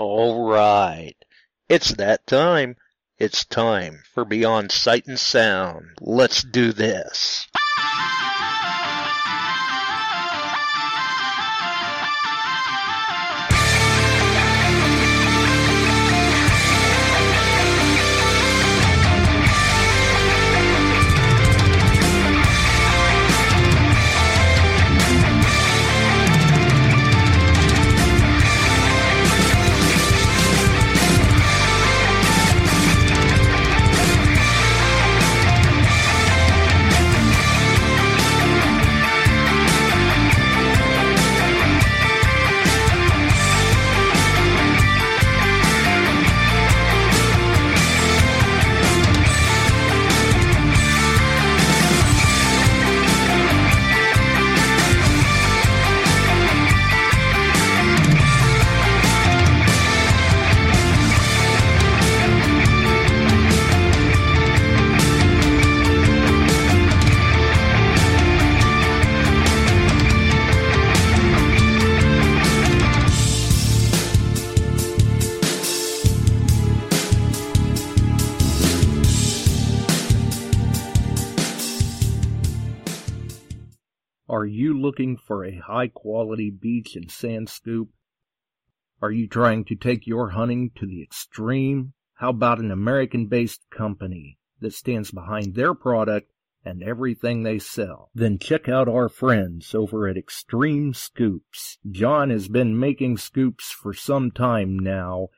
All right. It's that time. It's time for Beyond Sight and Sound. Let's do this. You looking for a high quality beach and sand scoop? Are you trying to take your hunting to the extreme? How about an American based company that stands behind their product and everything they sell? Then check out our friends over at Extreme Scoops. John has been making scoops for some time now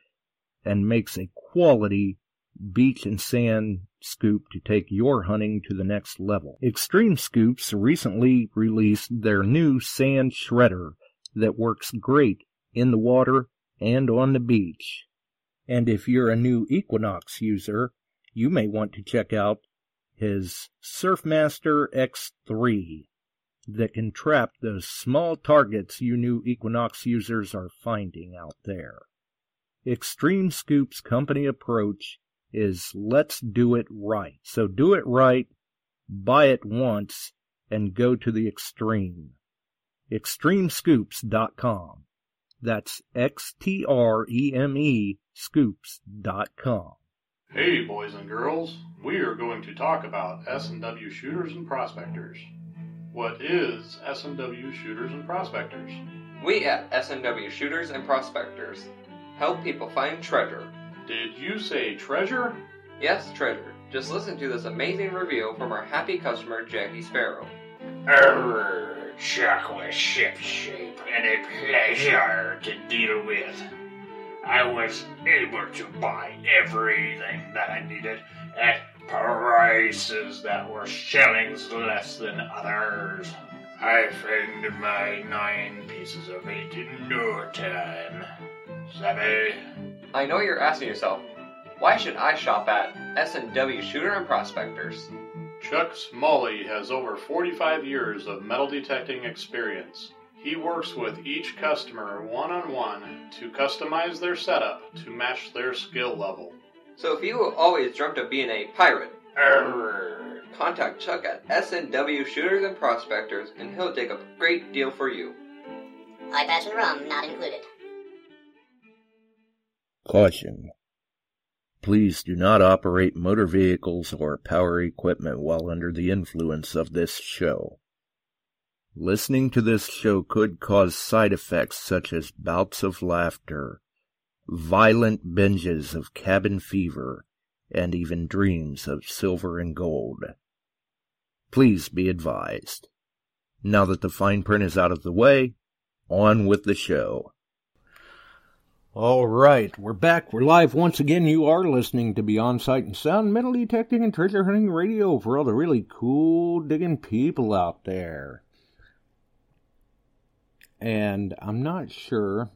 and makes a quality beach and sand scoop to take your hunting to the next level. Extreme Scoops recently released their new sand shredder that works great in the water and on the beach. And if you're a new Equinox user, you may want to check out his Surfmaster X3 that can trap those small targets you new Equinox users are finding out there. Extreme Scoop's company approach is let's do it right. So do it right, buy it once, and go to the extreme. Extremescoops.com. That's X-T-R-E-M-E scoops.com. Hey, boys and girls, we are going to talk about S&W shooters and prospectors. What is S&W shooters and prospectors? We at S&W Shooters and Prospectors help people find treasure. Did you say treasure? Yes, treasure. Just listen to this amazing review from our happy customer, Jackie Sparrow. Err, Chuck was shipshape and a pleasure to deal with. I was able to buy everything that I needed at prices that were shillings less than others. I found my nine pieces of eight in no time. Savvy? I know you're asking yourself, why should I shop at S&W Shooter and Prospectors? Chuck Smalley has over 45 years of metal detecting experience. He works with each customer one on one to customize their setup to match their skill level. So if you have always dreamt of being a pirate, Err. contact Chuck at S&W Shooters and Prospectors and he'll dig up a great deal for you. Eye patch and rum not included. Caution. Please do not operate motor vehicles or power equipment while under the influence of this show. Listening to this show could cause side effects such as bouts of laughter, violent binges of cabin fever, and even dreams of silver and gold. Please be advised. Now that the fine print is out of the way, on with the show. All right, we're back. We're live once again. You are listening to Beyond Sight and Sound, metal detecting and treasure hunting radio for all the really cool digging people out there. And I'm not sure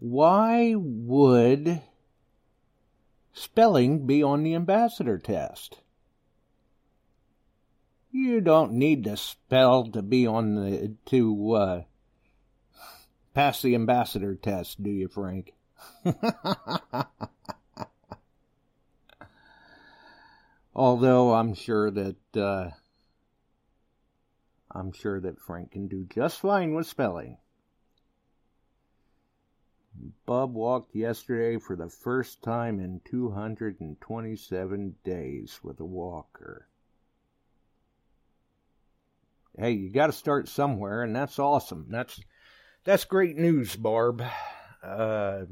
why would spelling be on the ambassador test? You don't need to spell to be on the to uh, pass the ambassador test, do you, Frank? Although I'm sure that uh, I'm sure that Frank can do just fine with spelling. Bub walked yesterday for the first time in 227 days with a walker. Hey, you got to start somewhere, and that's awesome. That's that's great news, Barb. Uh,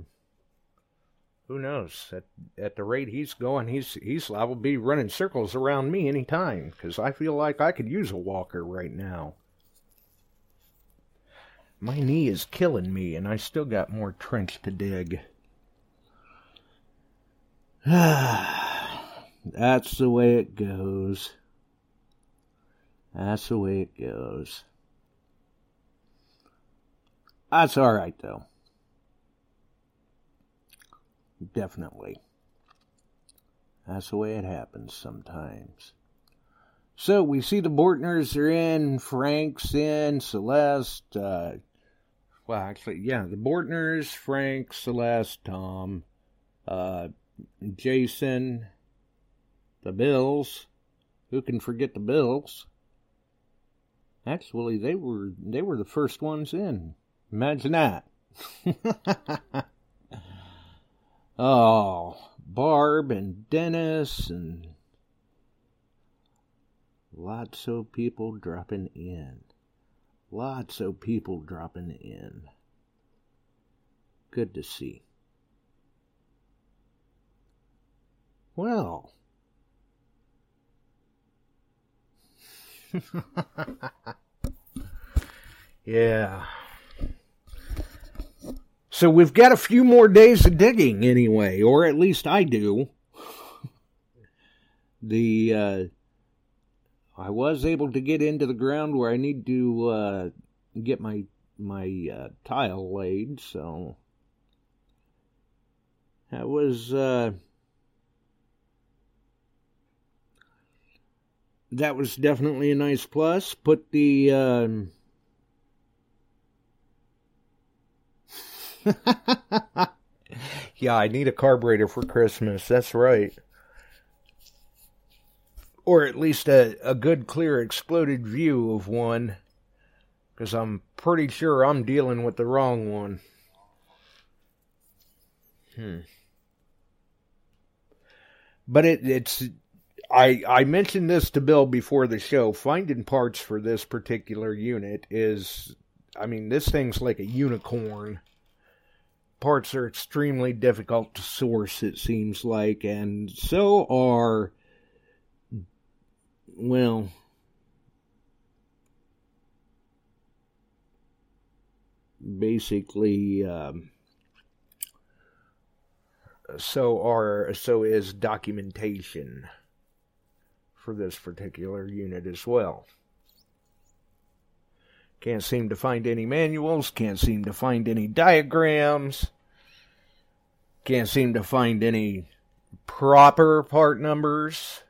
who knows? At at the rate he's going, he's he's liable to be running circles around me any time because I feel like I could use a walker right now. My knee is killing me, and I still got more trench to dig. That's the way it goes. That's the way it goes. That's alright, though. Definitely. That's the way it happens sometimes. So we see the Bortners are in, Frank's in, Celeste, uh, well, actually, yeah, the Bortners, Frank, Celeste, Tom, uh, Jason, the Bills. Who can forget the Bills? Actually, they were they were the first ones in. Imagine that. oh, Barb and Dennis and lots of people dropping in. Lots of people dropping in. Good to see. Well. yeah. So we've got a few more days of digging anyway, or at least I do. The uh, I was able to get into the ground where I need to uh, get my my uh, tile laid, so that was uh, that was definitely a nice plus. Put the yeah, I need a carburetor for Christmas. That's right. Or at least a, a good, clear, exploded view of one. Because I'm pretty sure I'm dealing with the wrong one. Hmm. But it, it's I I mentioned this to Bill before the show. Finding parts for this particular unit is, I mean, this thing's like a unicorn. Parts are extremely difficult to source. It seems like, and so are, well, basically. Um, so are so is documentation for this particular unit as well. Can't seem to find any manuals, can't seem to find any diagrams, can't seem to find any proper part numbers,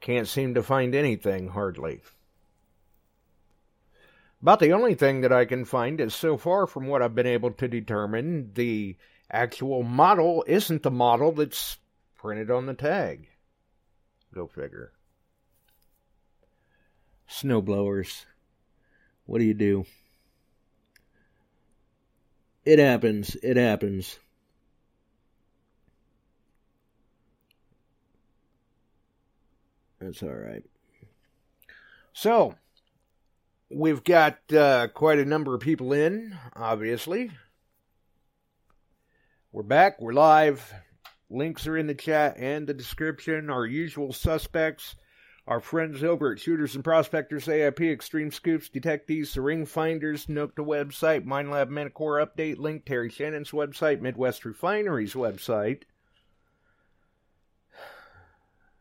can't seem to find anything hardly. About the only thing that I can find is so far from what I've been able to determine, the actual model isn't the model that's printed on the tag. Go figure. Snowblowers. What do you do? It happens. It happens. That's all right. So, we've got uh, quite a number of people in, obviously. We're back. We're live. Links are in the chat and the description. Our usual suspects, our friends over at Shooters and Prospectors, AIP, Extreme Scoops, Detectees, The Ring Finders, Nokta website, Minelab Manticore Update, link Terry Shannon's website, Midwest Refineries website.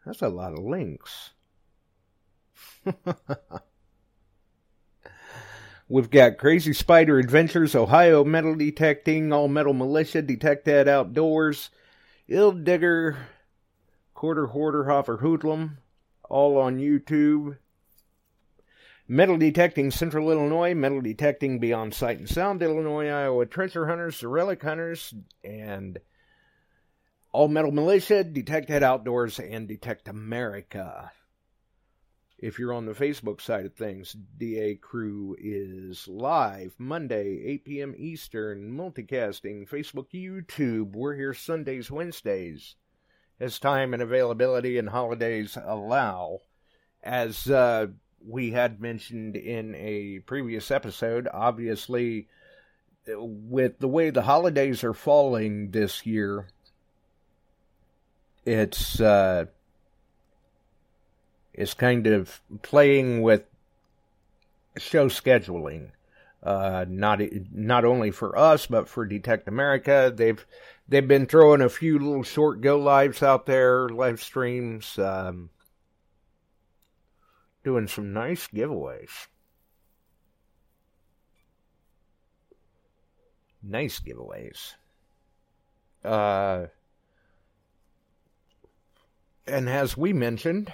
That's a lot of links. We've got Crazy Spider Adventures, Ohio Metal Detecting, All Metal Militia, DetectEd Outdoors, Ill Digger, Quarter Hoarder Hoffer Hoodlum, all on YouTube. Metal Detecting Central Illinois, Metal Detecting Beyond Sight and Sound Illinois, Iowa Treasure Hunters, The Relic Hunters, and All Metal Militia, DetectEd Outdoors, and Detect America. If you're on the Facebook side of things, DA Crew is live Monday, 8 p.m. Eastern, multicasting, Facebook, YouTube. We're here Sundays, Wednesdays, as time and availability and holidays allow. As uh, we had mentioned in a previous episode, obviously, with the way the holidays are falling this year, it's uh, it's kind of playing with show scheduling. Uh, not not only for us, but for Detect America. They've they've been throwing a few little short go lives out there, live streams, um, doing some nice giveaways. Nice giveaways. Uh, and as we mentioned,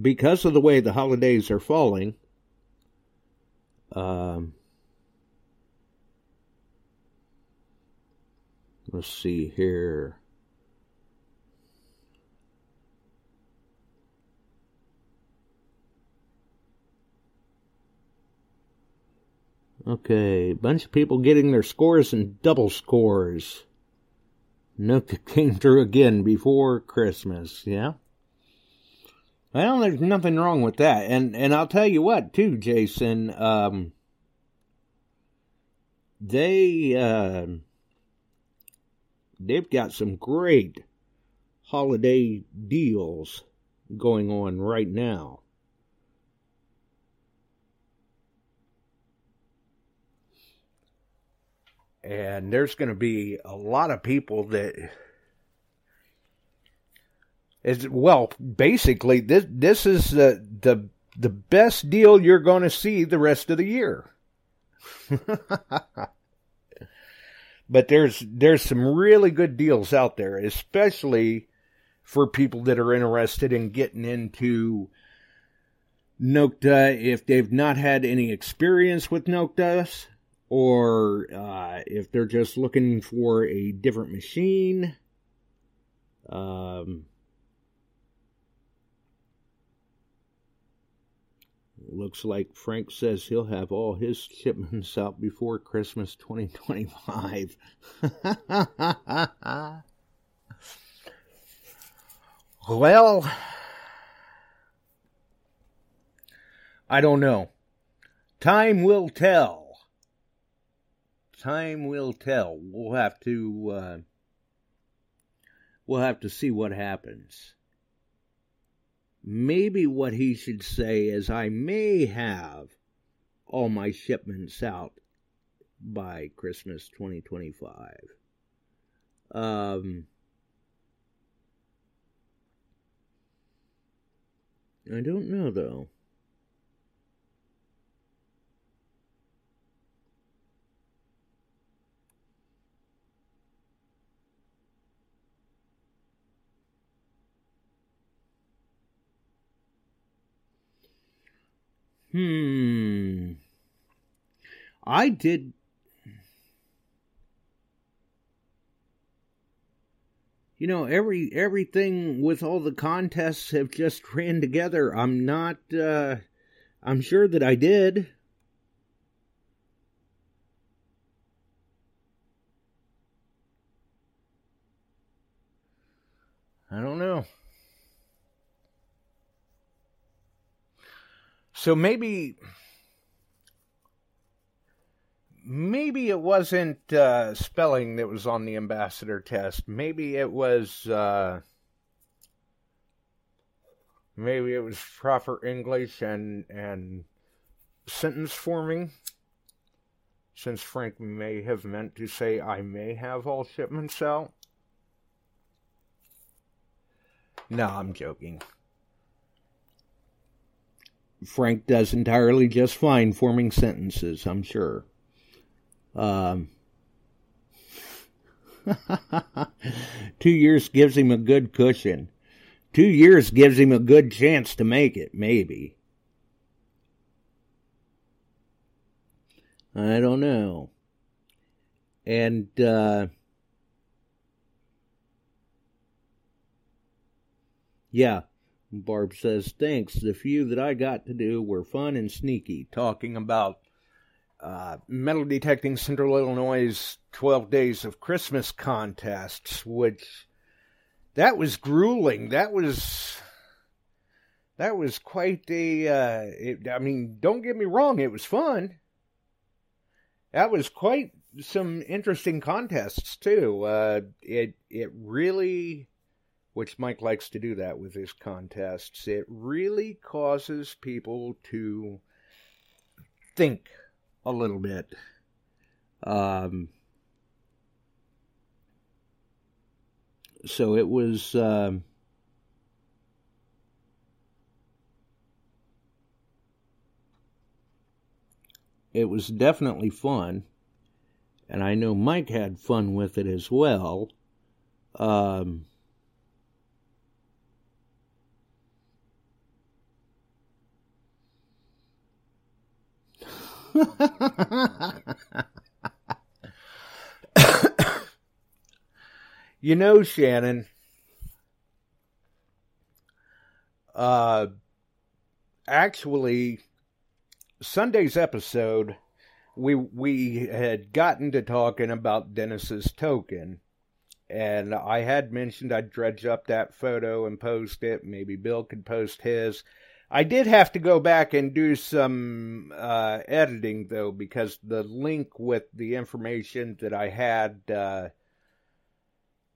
because of the way the holidays are falling, um, let's see here. Okay, bunch of people getting their scores and double scores. Nook came through again before Christmas, yeah? Well, there's nothing wrong with that. And and I'll tell you what, too, Jason, um, they uh, they've got some great holiday deals going on right now. And there's going to be a lot of people that is well, basically this this is the the the best deal you're going to see the rest of the year. but there's there's some really good deals out there, especially for people that are interested in getting into Nokta if they've not had any experience with Noktas or uh, if they're just looking for a different machine. Um, Looks like Frank says he'll have all his shipments out before Christmas 2025. well, I don't know. Time will tell. Time will tell. We'll have to uh, we'll have to see what happens. Maybe what he should say is, I may have all my shipments out by Christmas 2025. Um, I don't know though. Hmm. I did. You know, every everything with all the contests have just ran together. I'm not. Uh, I'm sure that I did. I don't know. So maybe maybe it wasn't uh, spelling that was on the ambassador test. Maybe it was uh, maybe it was proper English and and sentence forming. Since Frank may have meant to say, I may have all shipments out. No, I'm joking. Frank does entirely just fine forming sentences, I'm sure. Um, two years gives him a good cushion. Two years gives him a good chance to make it, maybe. I don't know. And, uh, yeah, Barb says, Thanks. The few that I got to do were fun and sneaky, talking about uh, metal detecting Central Illinois' 12 Days of Christmas contests, which that was grueling. That was. That was quite a. Uh, it, I mean, don't get me wrong, it was fun. That was quite some interesting contests too. Uh, it it really which Mike likes to do that with his contests, it really causes people to think a little bit. Um, so it was. Um, it was definitely fun, and I know Mike had fun with it as well. Um, you know, Shannon, uh, actually, Sunday's episode, we we had gotten to talking about Dennis's token, and I had mentioned I'd dredge up that photo and post it. Maybe Bill could post his. I did have to go back and do some uh, editing though, because the link with the information that I had, uh,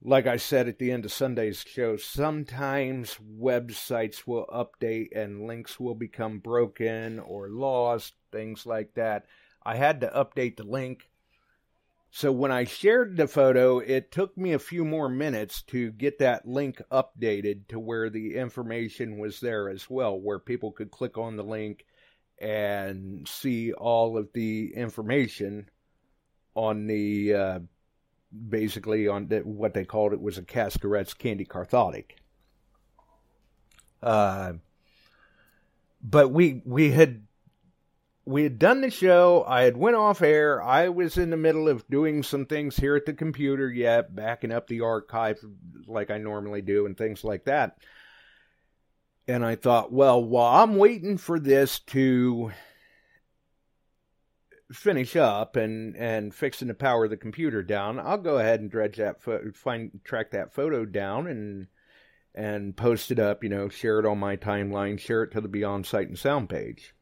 like I said at the end of Sunday's show, sometimes websites will update and links will become broken or lost, things like that. I had to update the link so when I shared the photo, it took me a few more minutes to get that link updated to where the information was there as well, where people could click on the link and see all of the information on the uh, basically on the, what they called it was a Cascaret's candy cathartic. Uh, but we we had we had done the show. I had went off air. I was in the middle of doing some things here at the computer yet, backing up the archive like I normally do and things like that. And I thought, well, while I'm waiting for this to finish up and and fixing to power the computer down, I'll go ahead and dredge that fo- find track that photo down and and post it up, you know, share it on my timeline, share it to the Beyond Sight and Sound page.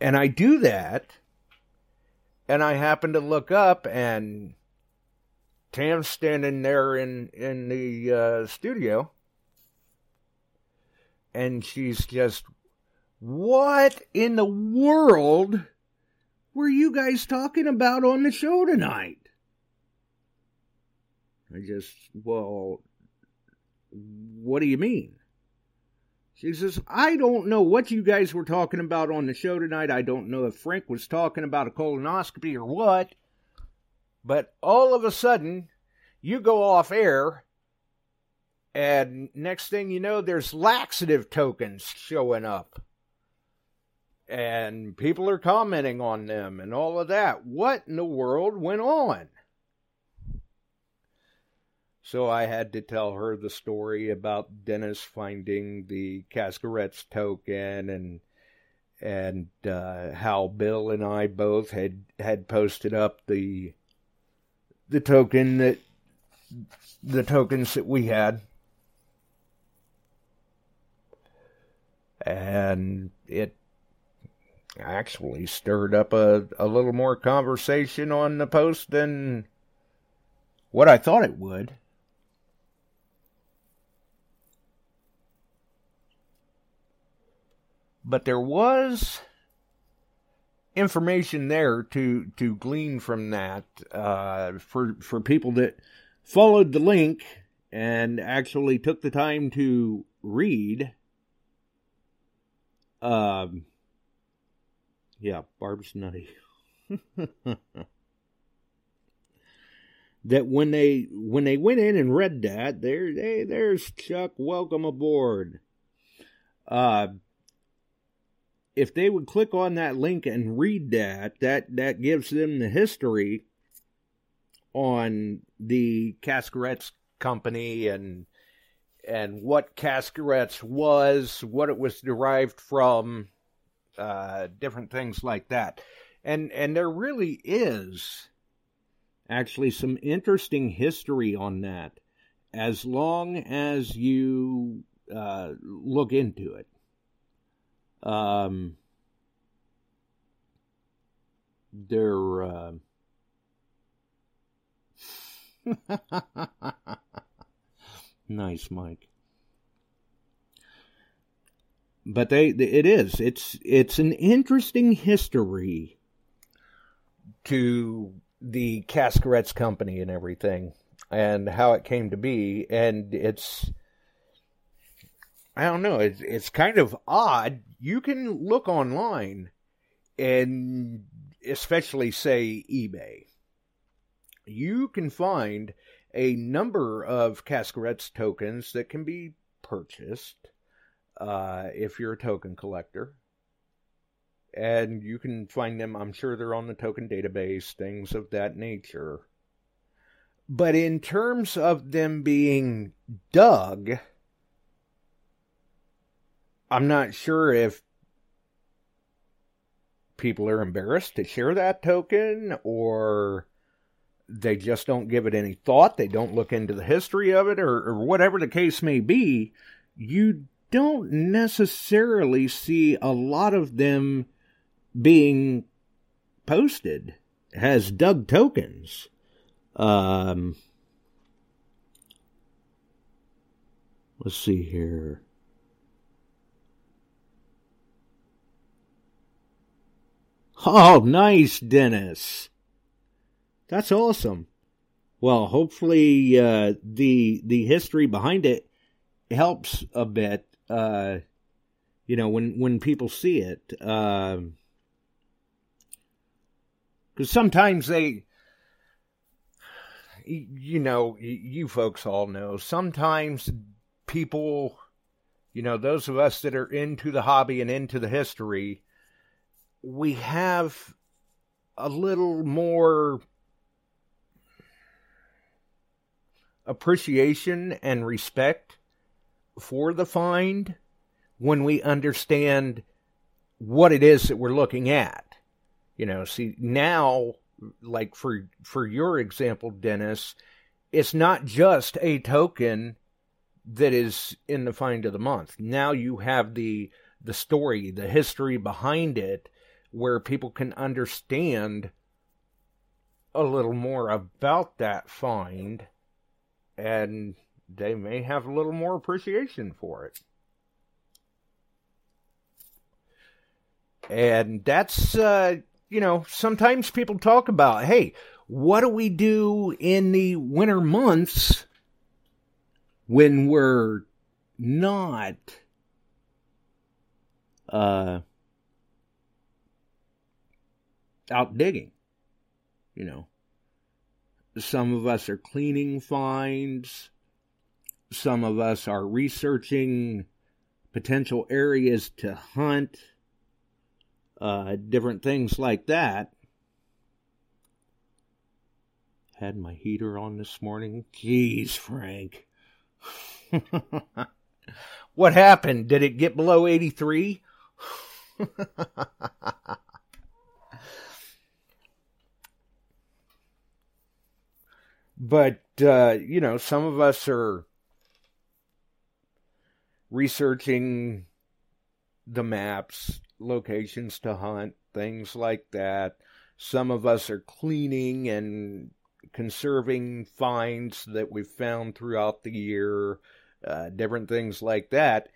And I do that, and I happen to look up, and Tam's standing there in in the uh, studio, and she's just, "What in the world were you guys talking about on the show tonight?" I just, well, what do you mean? She says, I don't know what you guys were talking about on the show tonight. I don't know if Frank was talking about a colonoscopy or what. But all of a sudden, you go off air, and next thing you know, there's laxative tokens showing up. And people are commenting on them and all of that. What in the world went on? So I had to tell her the story about Dennis finding the Cascaret's token and and uh, how Bill and I both had had posted up the the token that the tokens that we had. And it actually stirred up a, a little more conversation on the post than what I thought it would. But there was information there to to glean from that uh, for for people that followed the link and actually took the time to read. Um, yeah, Barb's nutty. that when they when they went in and read that, there there's Chuck. Welcome aboard. Uh, if they would click on that link and read that, that that gives them the history on the Cascaret's company and and what Cascarets was, what it was derived from, uh, different things like that. And and there really is actually some interesting history on that as long as you uh, look into it. Um, they're uh, nice, Mike. But they, it is. It's it's an interesting history to the Cascarets company and everything, and how it came to be, and it's. I don't know. It's it's kind of odd. You can look online, and especially say eBay. You can find a number of Cascarets tokens that can be purchased uh, if you're a token collector and you can find them. I'm sure they're on the token database, things of that nature. But in terms of them being dug, I'm not sure if people are embarrassed to share that token or they just don't give it any thought. They don't look into the history of it or, or whatever the case may be. You don't necessarily see a lot of them being posted has dug tokens. Um, let's see here. Oh, nice, Dennis. That's awesome. Well, hopefully uh, the the history behind it helps a bit. Uh, you know, when when people see it. Um, because sometimes they, you know, you folks all know, sometimes people, you know, those of us that are into the hobby and into the history, we have a little more appreciation and respect for the find when we understand what it is that we're looking at. You know, see now like for for your example Dennis, it's not just a token that is in the find of the month. Now you have the the story, the history behind it where people can understand a little more about that find and they may have a little more appreciation for it. And that's uh, you know, sometimes people talk about, hey, what do we do in the winter months when we're not uh, out digging? You know, some of us are cleaning finds, some of us are researching potential areas to hunt uh, different things like that. Had my heater on this morning. Geez, Frank. what happened? Did it get below 83? but, uh, you know, some of us are researching the maps, locations to hunt, things like that. Some of us are cleaning and conserving finds that we've found throughout the year, uh, different things like that.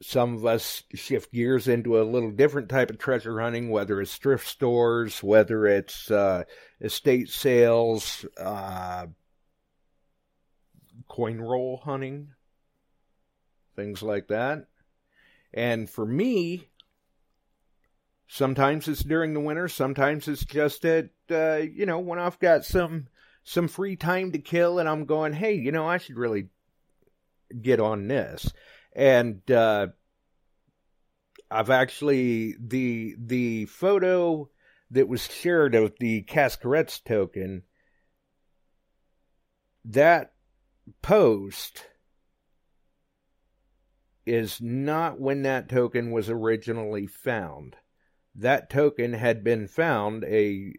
Some of us shift gears into a little different type of treasure hunting, whether it's thrift stores, whether it's uh, estate sales, uh, coin roll hunting, things like that. And for me, Sometimes it's during the winter. Sometimes it's just at uh, you know when I've got some some free time to kill and I'm going, hey, you know, I should really get on this. And uh, I've actually the the photo that was shared of the Cascarets token. That post is not when that token was originally found. That token had been found a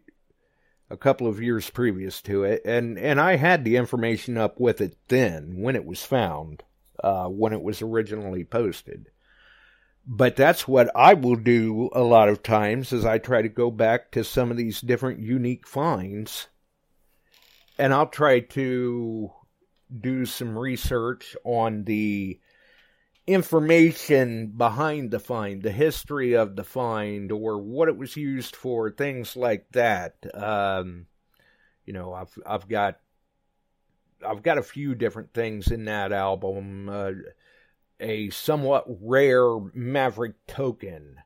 a couple of years previous to it, and and I had the information up with it then when it was found, uh, when it was originally posted. But that's what I will do a lot of times is I try to go back to some of these different unique finds, and I'll try to do some research on the information behind the find, the history of the find, or what it was used for, things like that. Um, you know, I've I've got I've got a few different things in that album. Uh, a somewhat rare Maverick token.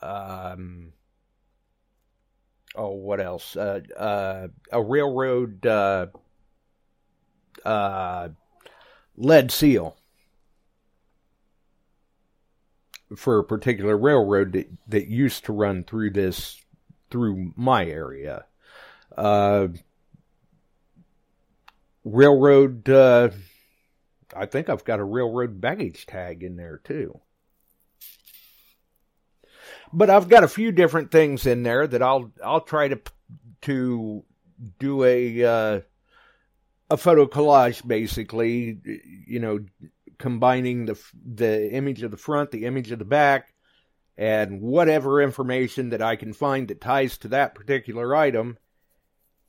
Um, oh, what else? Uh, uh, a railroad uh, uh lead seal for a particular railroad that, that used to run through this through my area. Railroad. Uh, I think I've got a railroad baggage tag in there too. But I've got a few different things in there that I'll I'll try to to do a uh, a photo collage basically, you know, combining the the image of the front, the image of the back, and whatever information that I can find that ties to that particular item,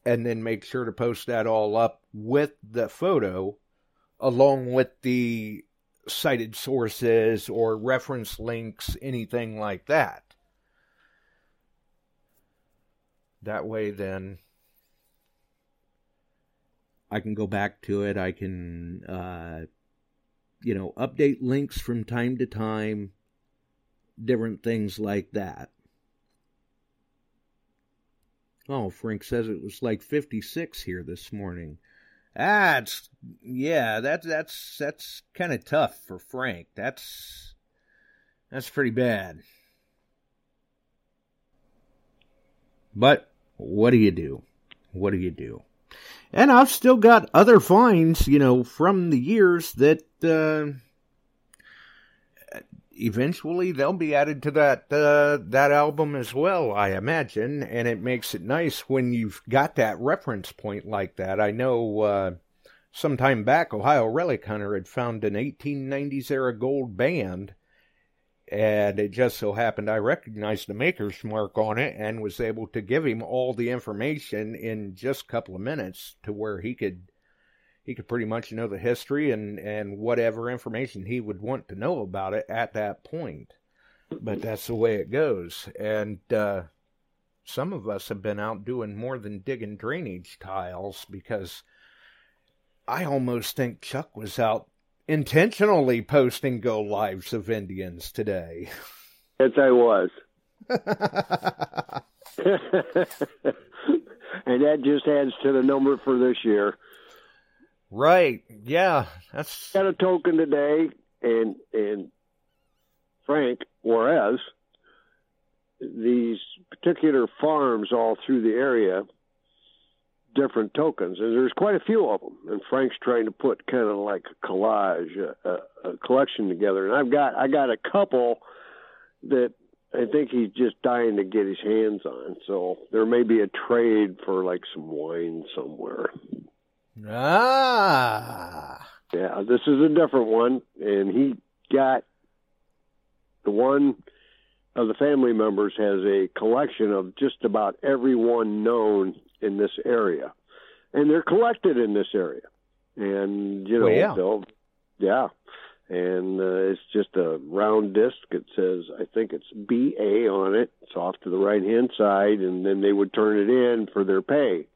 and then make sure to post that all up with the photo, along with the cited sources or reference links, anything like that. That way, then I can go back to it. I can uh, you know, update links from time to time, different things like that. Oh, Frank says it was like 56 here this morning. Ah, yeah, that's that's that's kind of tough for Frank. That's that's pretty bad. But what do you do? What do you do? And I've still got other finds, you know, from the years that uh, eventually they'll be added to that uh, that album as well, I imagine. And it makes it nice when you've got that reference point like that. I know uh, some time back, Ohio Relic Hunter had found an 1890s era gold band and it just so happened I recognized the maker's mark on it and was able to give him all the information in just a couple of minutes to where he could he could pretty much know the history and and whatever information he would want to know about it at that point but that's the way it goes and uh, some of us have been out doing more than digging drainage tiles because I almost think Chuck was out intentionally posting go lives of Indians today. Yes, I was. and that just adds to the number for this year. Right. Yeah. That's got a token today and and Frank Juarez these particular farms all through the area different tokens, and there's quite a few of them. And Frank's trying to put kind of like a collage, a, a, a collection together. And I've got I got a couple that I think he's just dying to get his hands on. So there may be a trade for like some wine somewhere. Ah. Yeah, this is a different one, and he got the one of the family members has a collection of just about everyone known in this area, and they're collected in this area. And you know, well, yeah. they'll, yeah, and uh, it's just a round disc. It says, I think it's BA on it. It's off to the right hand side, and then they would turn it in for their pay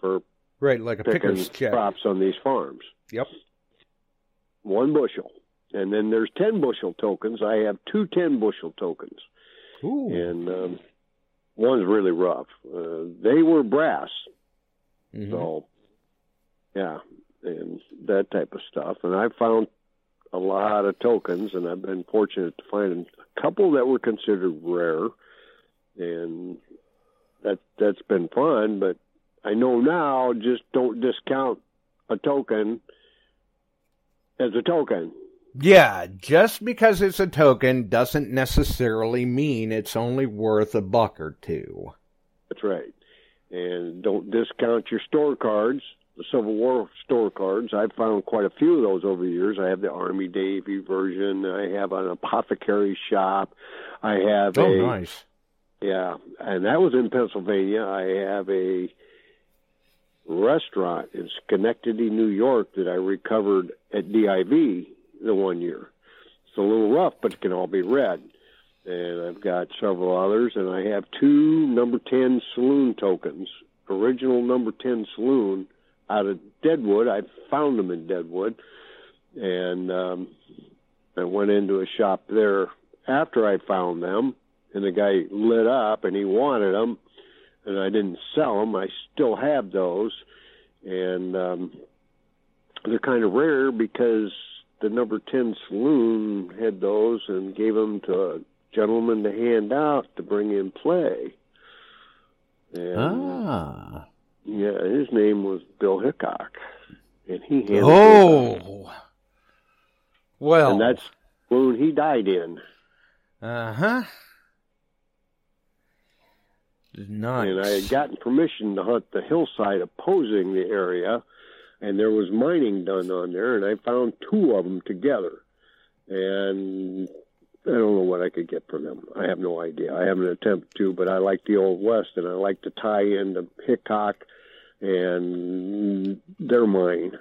for right, like a picker's check. crops on these farms. Yep, one bushel. And then there's 10 bushel tokens. I have two 10 bushel tokens. Ooh. And um, one's really rough. Uh, they were brass, mm-hmm. so yeah, and that type of stuff. And I found a lot of tokens, and I've been fortunate to find a couple that were considered rare, and that that's been fun. But I know now, just don't discount a token as a token. Yeah, just because it's a token doesn't necessarily mean it's only worth a buck or two. That's right. And don't discount your store cards, the Civil War store cards. I've found quite a few of those over the years. I have the Army Navy version. I have an apothecary shop. I have Oh, a nice. yeah, and that was in Pennsylvania. I have a restaurant in Schenectady, New York that I recovered at DIV the one year. It's a little rough, but it can all be read. And I've got several others, and I have two number 10 saloon tokens, original number 10 saloon out of Deadwood. I found them in Deadwood, and um, I went into a shop there after I found them, and the guy lit up and he wanted them, and I didn't sell them. I still have those, and um, they're kind of rare because the number 10 saloon had those and gave them to a gentleman to hand out to bring in play. And Ah. yeah, his name was Bill Hickok, and he handed. Oh. Well. and that's the saloon he died in. Uh huh. Nice. And I had gotten permission to hunt the hillside opposing the area, and there was mining done on there, and I found two of them together. And I don't know what I could get for them. I have no idea. I haven't attempted to, but I like the Old West, and I like to tie into Hickok and their mine.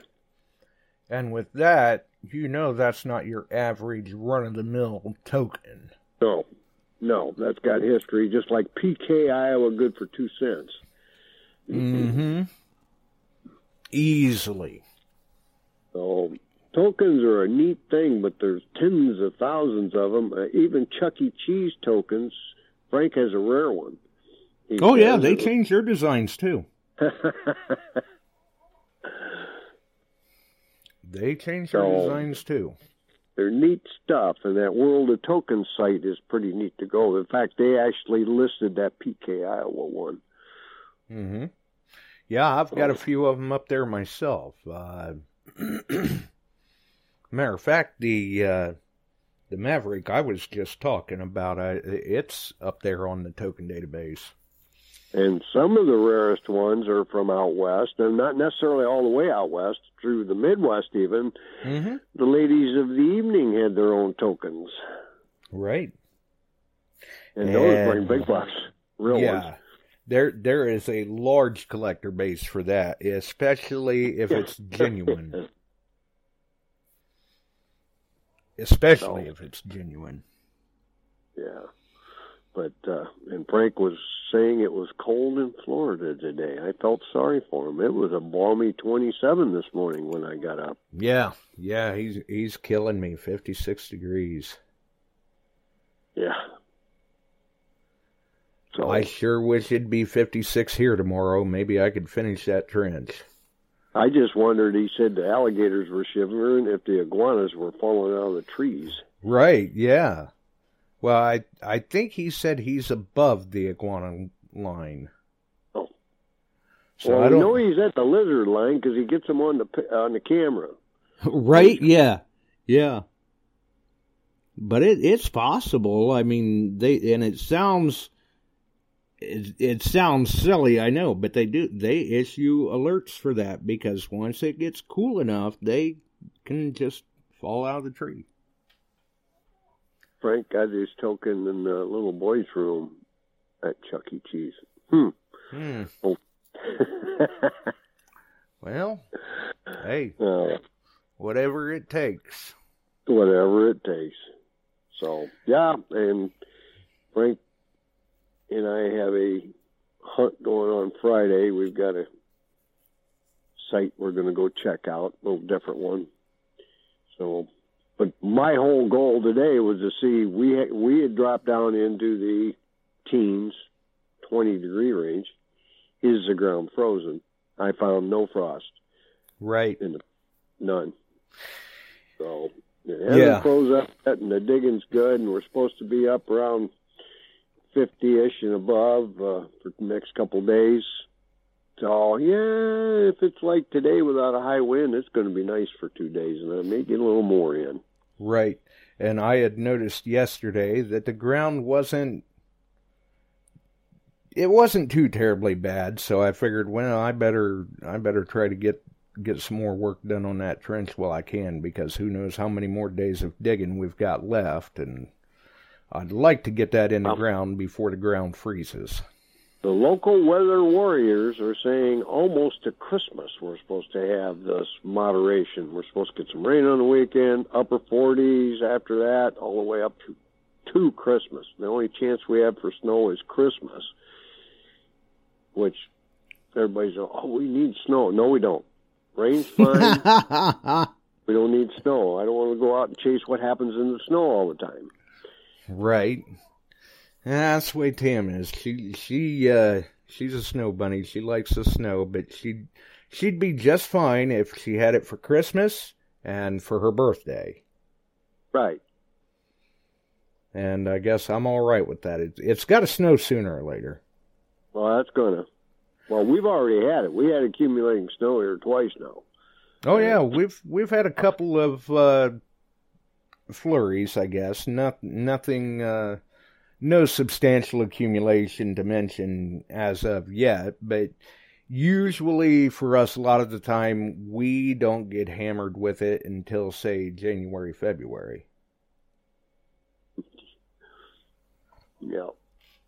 And with that, you know that's not your average run of the mill token. No, no, that's got history, just like PK Iowa, good for two cents. Mm-hmm. Easily. So tokens are a neat thing, but there's tens of thousands of them. Uh, even Chuck E. Cheese tokens. Frank has a rare one. He Oh yeah, they change their designs too. They change their So- designs too. They're neat stuff, and that World of Tokens site is pretty neat to go. In fact, they actually listed that PK Iowa one. Mm-hmm. Yeah, I've got a few of them up there myself. Uh, matter of fact, the uh, the Maverick I was just talking about, I, it's up there on the token database. And some of the rarest ones are from out west, and not necessarily all the way out west, through the Midwest even. Mm-hmm. The ladies of the evening had their own tokens, Right. and those bring big bucks, real yeah. ones. There, there is a large collector base for that, especially if it's genuine. Especially So- if it's genuine. Yeah. But uh and Frank was saying it was cold in Florida today. I felt sorry for him. It was a balmy 27 this morning when I got up. Yeah, yeah, he's he's killing me. Fifty six degrees. Yeah. So I sure wish it'd be 56 here tomorrow. Maybe I could finish that trench. I just wondered he said the alligators were shivering if the iguanas were falling out of the trees. Right, yeah. Well, I I think he said he's above the iguana line. Oh. So well, I don't know he's at the lizard line because he gets them on the on the camera. Right, yeah. Yeah. But it it's possible. I mean, they and it sounds it, it sounds silly, I know, but they do they issue alerts for that because once it gets cool enough, they can just fall out of the tree. Frank got his token in the little boy's room at Chuck E. Cheese. Hmm. Hmm. Oh. Well, hey, uh, whatever it takes. whatever it takes. So yeah, and Frank and I have a hunt going on Friday. We've got a site we're going to go check out, a little different one. So, but my whole goal today was to see we had, we had dropped down into the teens, twenty degree range. Is the ground frozen? I found no frost. Right. None. So it hasn't Yeah. froze up yet, and the digging's good, and we're supposed to be up around fifty-ish and above uh, for the next couple of days. So yeah, if it's like today without a high wind, it's going to be nice for two days, and I may get a little more in. Right. And I had noticed yesterday that the ground wasn't it wasn't too terribly bad, so I figured, well, I better I better try to get get some more work done on that trench while I can because who knows how many more days of digging we've got left and I'd like to get that in the ground before the ground freezes. The local weather warriors are saying almost to Christmas we're supposed to have this moderation. We're supposed to get some rain on the weekend, upper 40s after that, all the way up to to Christmas. The only chance we have for snow is Christmas, which everybody's oh we need snow. No, we don't. Rain's fine. we don't need snow. I don't want to go out and chase what happens in the snow all the time. Right. That's the way Tam is. She she uh she's a snow bunny. She likes the snow, but she she'd be just fine if she had it for Christmas and for her birthday. Right. And I guess I'm all right with that. It, it's got to snow sooner or later. Well, that's gonna. Well, we've already had it. We had accumulating snow here twice now. Oh yeah, we've we've had a couple of uh flurries, I guess. Not nothing uh no substantial accumulation to mention as of yet, but usually for us a lot of the time we don't get hammered with it until say January, February. Yeah.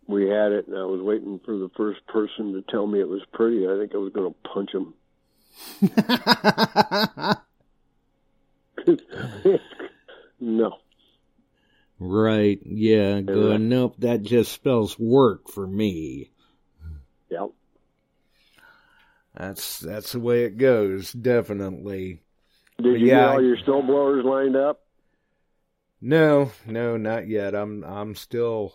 We had it, and I was waiting for the first person to tell me it was pretty. I think I was going to punch him. no. Right, yeah, good. nope, that just spells work for me. Yep. That's that's the way it goes, definitely. Did you Yeah, get all your snow blowers lined up? No, no, not yet. I'm I'm still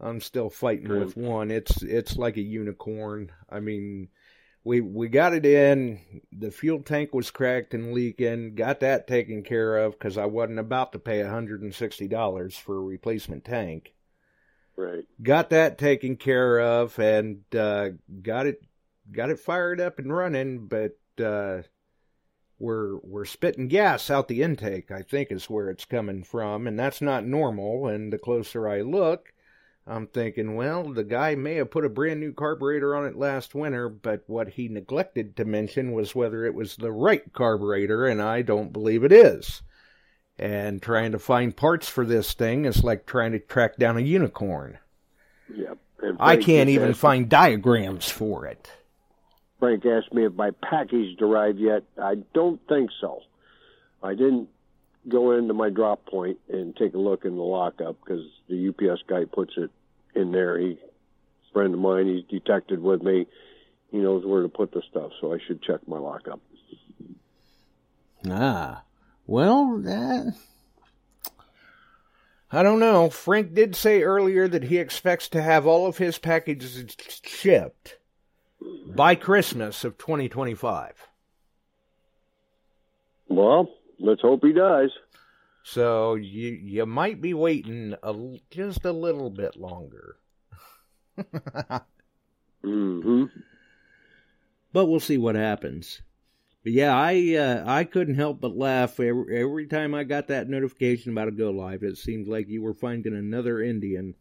I'm still fighting with one. It's it's like a unicorn. I mean, we we got it in. The fuel tank was cracked and leaking. Got that taken care of because I wasn't about to pay $160 for a replacement tank. Right. Got that taken care of and uh, got it got it fired up and running, but uh, we're we're spitting gas out the intake. I think is where it's coming from, and that's not normal. And the closer I look, I'm thinking, well, the guy may have put a brand new carburetor on it last winter, but what he neglected to mention was whether it was the right carburetor, and I don't believe it is. And trying to find parts for this thing is like trying to track down a unicorn. Yep. I can't even find diagrams for it. Frank asked me if my package arrived yet. I don't think so. I didn't go into my drop point and take a look in the lockup because the UPS guy puts it in there. He, friend of mine, he's detected with me. He knows where to put the stuff, so I should check my lockup. Ah, well, that. I don't know. Frank did say earlier that he expects to have all of his packages shipped by Christmas of 2025. Well, let's hope he does. So you you might be waiting a, just a little bit longer. hmm but we'll see what happens. But yeah, I uh, I couldn't help but laugh every, every time I got that notification about a go live. It seemed like you were finding another Indian.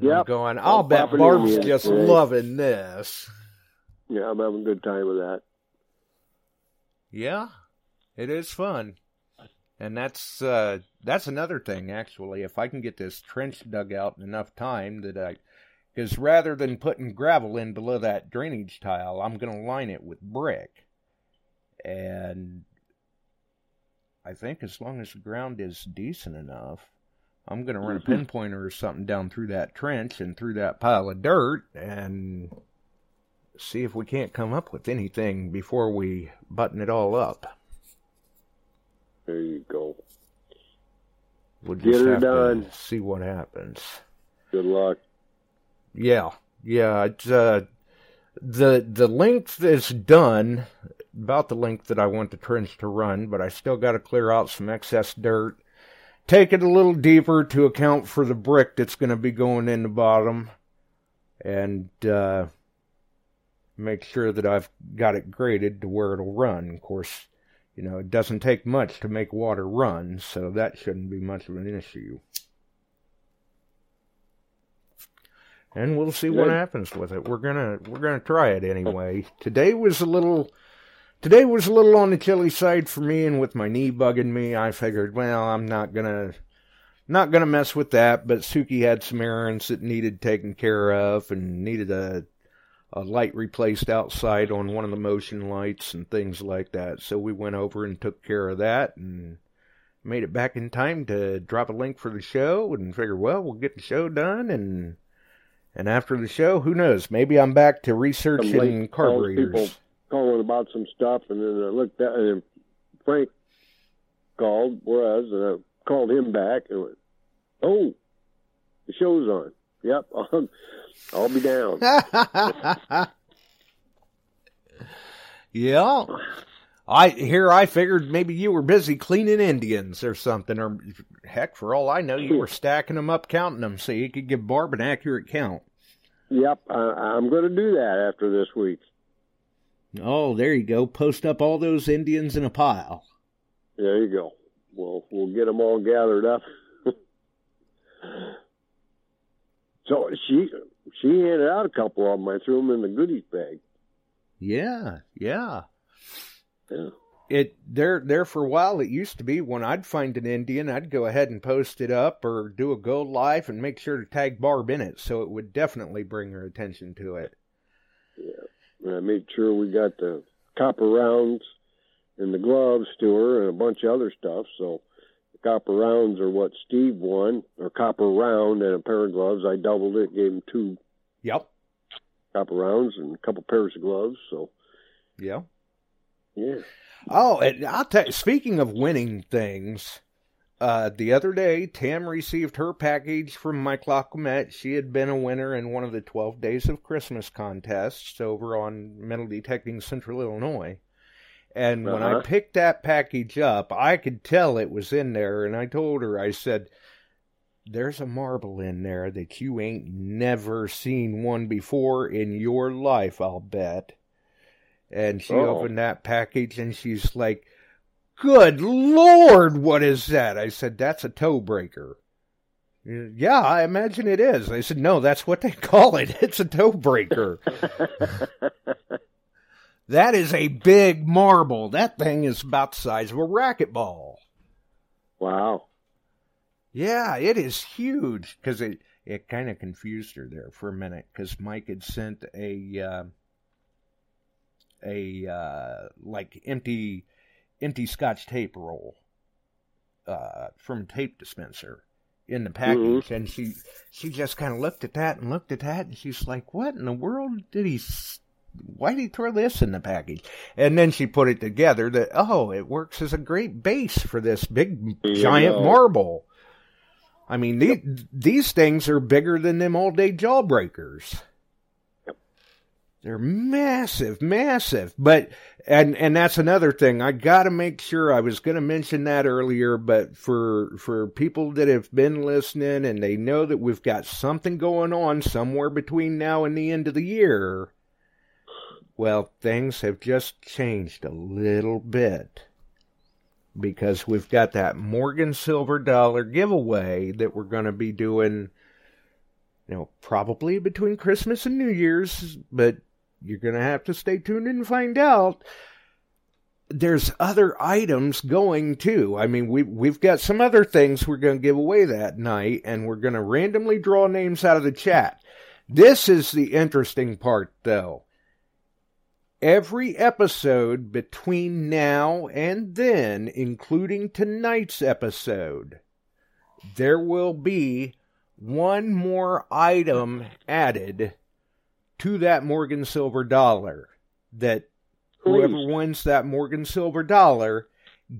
Yep. going. All I'll bet Barb's just today." loving this. Yeah, I'm having a good time with that. Yeah, it is fun, and that's uh, that's another thing actually. If I can get this trench dug out in enough time that I, because rather than putting gravel in below that drainage tile, I'm going to line it with brick, and I think as long as the ground is decent enough, I'm going to run a pinpointer or something down through that trench and through that pile of dirt and see if we can't come up with anything before we button it all up. There you go. We'll Get her have done. to see what happens. Good luck. Yeah, yeah. It's, uh, the the length is done, about the length that I want the trench to run, but I still got to clear out some excess dirt. Take it a little deeper to account for the brick that's going to be going in the bottom, and uh, make sure that I've got it graded to where it'll run. Of course, You know, it doesn't take much to make water run, so that shouldn't be much of an issue. And we'll see what happens with it. We're gonna we're gonna try it anyway. Today was a little today was a little on the chilly side for me, and with my knee bugging me, I figured, well, I'm not gonna not gonna mess with that. But Suki had some errands that needed taken care of, and needed a a light replaced outside on one of the motion lights and things like that. So we went over and took care of that and made it back in time to drop a link for the show and figure, well, we'll get the show done and and after the show, who knows? Maybe I'm back to researching calls, people calling about some stuff, and then I looked at and Frank called, whereas, and I called him back and went, "Oh, the show's on. Yep, I'll, I'll be down." yeah. I here I figured maybe you were busy cleaning Indians or something, or heck, for all I know, you were stacking them up, counting them, so you could give Barb an accurate count. Yep, I, I'm going to do that after this week. Oh, there you go. Post up all those Indians in a pile. There you go. We'll we'll get them all gathered up. so she she handed out a couple of them. I threw them in the goodies bag. Yeah, yeah. Yeah. It there there for a while. It used to be when I'd find an Indian, I'd go ahead and post it up or do a go live and make sure to tag Barb in it, so it would definitely bring her attention to it. And I made sure we got the copper rounds and the gloves to her and a bunch of other stuff. So copper rounds are what Steve won, or copper round and a pair of gloves. I doubled it, gave him two Yep. copper rounds and a couple pairs of gloves. So Yeah. yeah, Oh, and I'll tell you, speaking of winning things, uh, the other day, Tam received her package from Mike Laquamet. She had been a winner in one of the 12 Days of Christmas contests over on Metal Detecting Central Illinois. And when I Uh-huh. picked that package up, I could tell it was in there, and I told her, I said, there's a marble in there that you ain't never seen one before in your life, I'll bet. And she Oh. opened that package and she's like, Good Lord, what is that? I said, That's a toe breaker. Yeah, I imagine it is. I said, No, that's what they call it. It's a toe breaker. that is a big marble. That thing is about the size of a racquetball. wow. Yeah, it is huge because it it kind of confused her there for a minute because Mike had sent a uh, a uh, like empty empty Scotch tape roll uh, from tape dispenser in the package, and she she just kind of looked at that and looked at that, and she's like, "What in the world did he?" Why did he throw this in the package? And then she put it together that oh, it works as a great base for this big you giant marble. I mean, these, these things are bigger than them all day jawbreakers. They're massive, massive. But and and that's another thing. I got to make sure. I was going to mention that earlier, but for for people that have been listening and they know that we've got something going on somewhere between now and the end of the year. Well, things have just changed a little bit because we've got that Morgan Silver Dollar giveaway that we're going to be doing, you know, probably between Christmas and New Year's, but you're going to have to stay tuned and find out. There's other items going too. I mean, we we've got some other things we're going to give away that night, and we're going to randomly draw names out of the chat. This is the interesting part, though every episode between now and then, including tonight's episode, there will be one more item added to that Morgan Silver dollar. That whoever Please. wins that Morgan Silver dollar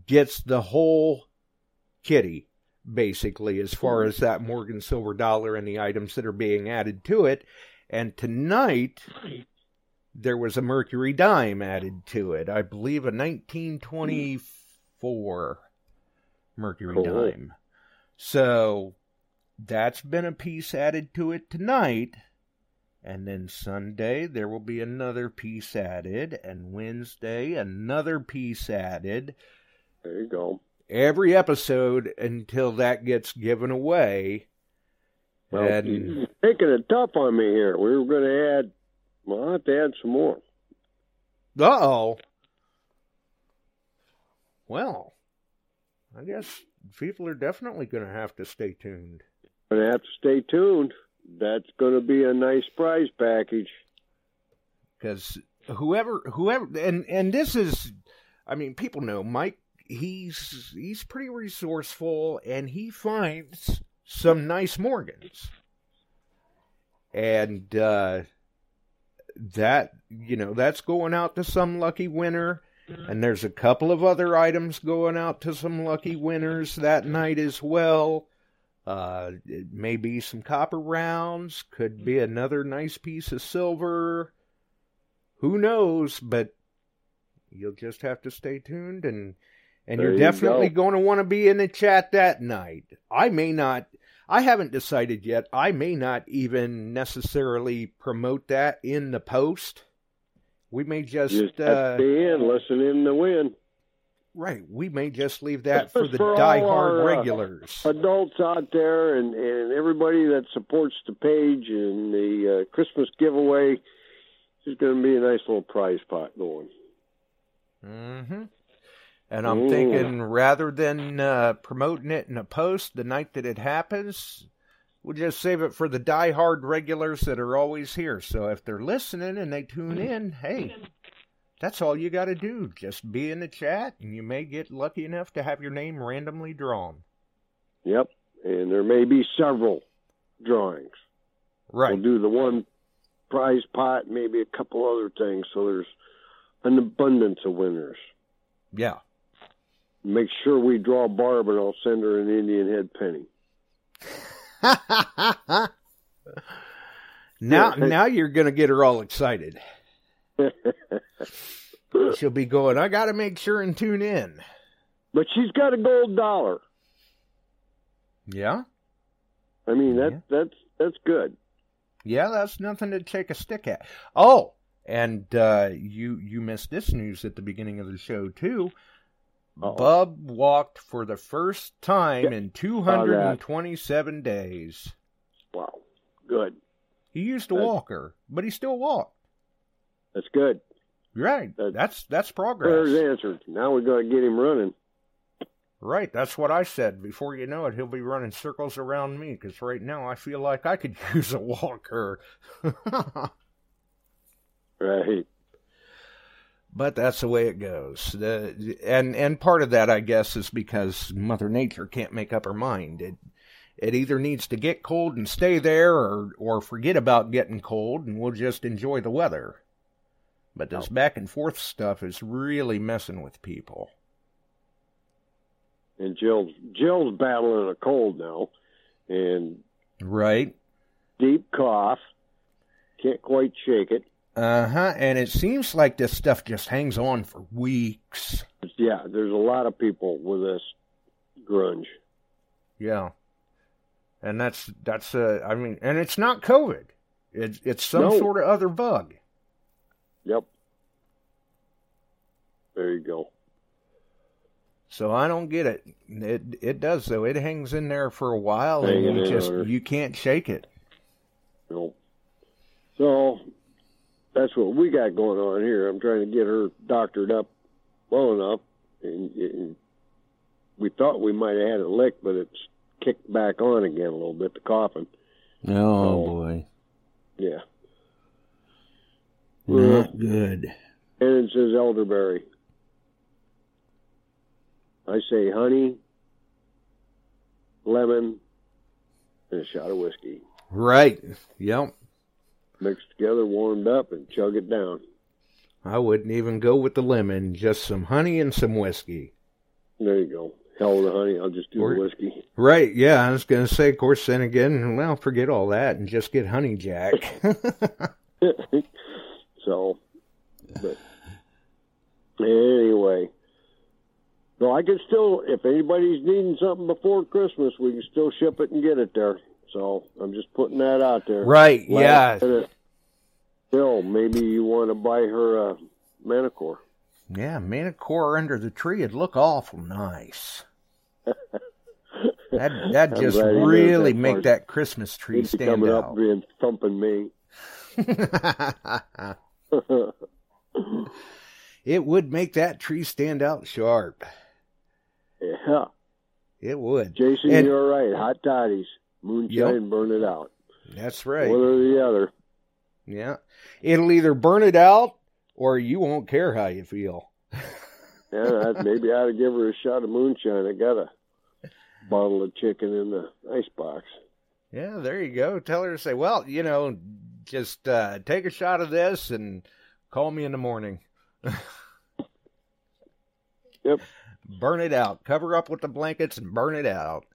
gets the whole kitty, basically, as far as that Morgan Silver dollar and the items that are being added to it. And tonight, there was a mercury dime added to it. I believe a 1924 mercury Cool. dime. So that's been a piece added to it tonight. And then Sunday, there will be another piece added. And Wednesday, another piece added. There you go. Every episode until that gets given away. Well, and you're taking it tough on me here. We were going to add, well, I'll have to add some more. uh oh. Well, I guess people are definitely going to have to stay tuned. Going to have to stay tuned. That's going to be a nice prize package. because whoever whoever and and this is i mean people know mike he's he's pretty resourceful and he finds some nice morgans and uh that you know that's going out to some lucky winner mm-hmm. and there's a couple of other items going out to some lucky winners that mm-hmm. night as well uh, it may be some copper rounds, could be mm-hmm. another nice piece of silver. Who knows? But you'll just have to stay tuned, and and There you're you definitely go. going to want to be in the chat that night. I may not. I haven't decided yet. I may not even necessarily promote that in the post. We may just, Just have uh, to stay in, listen in to win. right. We may just leave that for the for diehard our, uh, regulars. Adults out there and, and everybody that supports the page and the uh, Christmas giveaway, there's going to be a nice little prize pot going. hmm And I'm Ooh. thinking rather than uh, promoting it in a post the night that it happens, we'll just save it for the diehard regulars that are always here. So if they're listening and they tune in, hey, that's all you got to do. Just be in the chat, and you may get lucky enough to have your name randomly drawn. Yep. And there may be several drawings. Right. We'll do the one prize pot, maybe a couple other things, so there's an abundance of winners. Yeah. Make sure we draw Barb, and I'll send her an Indian head penny. now, now you're gonna get her all excited. She'll be going. I got to make sure and tune in. but she's got a gold dollar. Yeah. I mean, that Yeah. that's that's good. Yeah, that's nothing to take a stick at. Oh, and uh, you you missed this news at the beginning of the show too. Uh-oh. Bub walked for the first time Yeah, in 227 days. Wow, good. He used a That's- walker, but he still walked. That's good. Right. That's- That's that's Prayers progress. answered. Now we got to get him running. Right. That's what I said. Before you know it, he'll be running circles around me because right now I feel like I could use a walker. Right. But that's the way it goes. The, and and part of that, I guess, is because Mother Nature can't make up her mind. It it either needs to get cold and stay there, or or forget about getting cold, and we'll just enjoy the weather. But this oh. back and forth stuff is really messing with people. And Jill's Jill's battling a cold now, and Right. deep cough. Can't quite shake it. Uh huh. And it seems like this stuff just hangs on for weeks. Yeah, there's a lot of people with this grunge. Yeah. And that's that's uh I mean and it's not COVID. It's it's some No. sort of other bug. Yep. There you go. So I don't get it. It it does though. It hangs in there for a while and you just there. you can't shake it. No. So that's what we got going on here. I'm trying to get her doctored up well enough, and, and we thought we might have had it licked, but it's kicked back on again a little bit. The coughing. Oh, Oh. boy. Yeah. Not uh, good. And it says elderberry. I say honey, lemon, and a shot of whiskey. Right. Yep. Mixed together, warmed up, and chug it down. I wouldn't even go with the lemon, just some honey and some whiskey. There you go. Hell with the honey. I'll just do Or- the whiskey. Right, yeah, I was gonna say, of course, then again, well, forget all that and just get honey jack. so, but anyway, so I can still, if anybody's needing something before Christmas, we can still ship it and get it there. So I'm just putting that out there. right, Last yeah. minute, uh, Bill, maybe you want to buy her a Manticore. Yeah, Manticore under the tree would look awful nice. That that just glad he knows really that make part. that Christmas tree He'd stand coming out. up and thumping me. it would make that tree stand out sharp. yeah. It would. Jason, And- you're right. Hot toddies. Moonshine, burn it out. That's right. One or the other. Yeah. It'll either burn it out or you won't care how you feel. Yeah, I'd, maybe I ought to give her a shot of moonshine. I got a bottle of chicken in the icebox. Yeah, there you go. Tell her to say, well, you know, just uh, take a shot of this and call me in the morning. Yep. Burn it out. Cover up with the blankets and burn it out.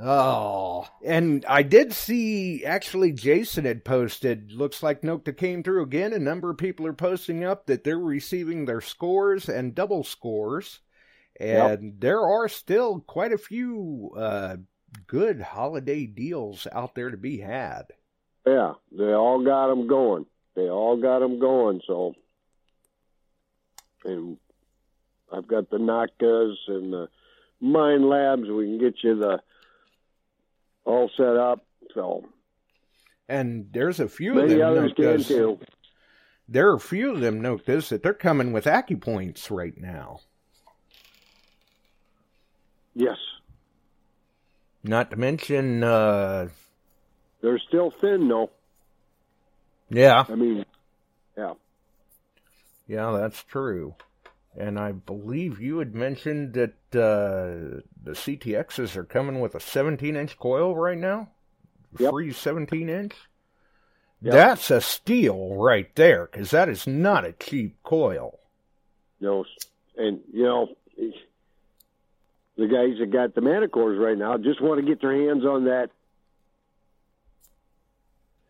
Oh, and I did see actually Jason had posted. Looks like Nokta came through again. A number of people are posting up that they're receiving their scores and double scores, and Yep. there are still quite a few uh, good holiday deals out there to be had. Yeah, they all got them going. They all got them going. So, and I've got the Noktas and the Minelabs. We can get you the all set up. So And there's a few of many them. others too. There are a few of them. Note this that they're coming with AccuPoints right now. Yes, Not to mention, uh, they're still thin though. yeah, I mean, yeah, Yeah, that's true. And I believe you had mentioned that uh, the CTXs are coming with a 17 inch coil right now? Yep. Free 17 inch? Yep. That's a steal right there, because that is not a cheap coil. no, and you know, the guys that got the Manticores right now just want to get their hands on that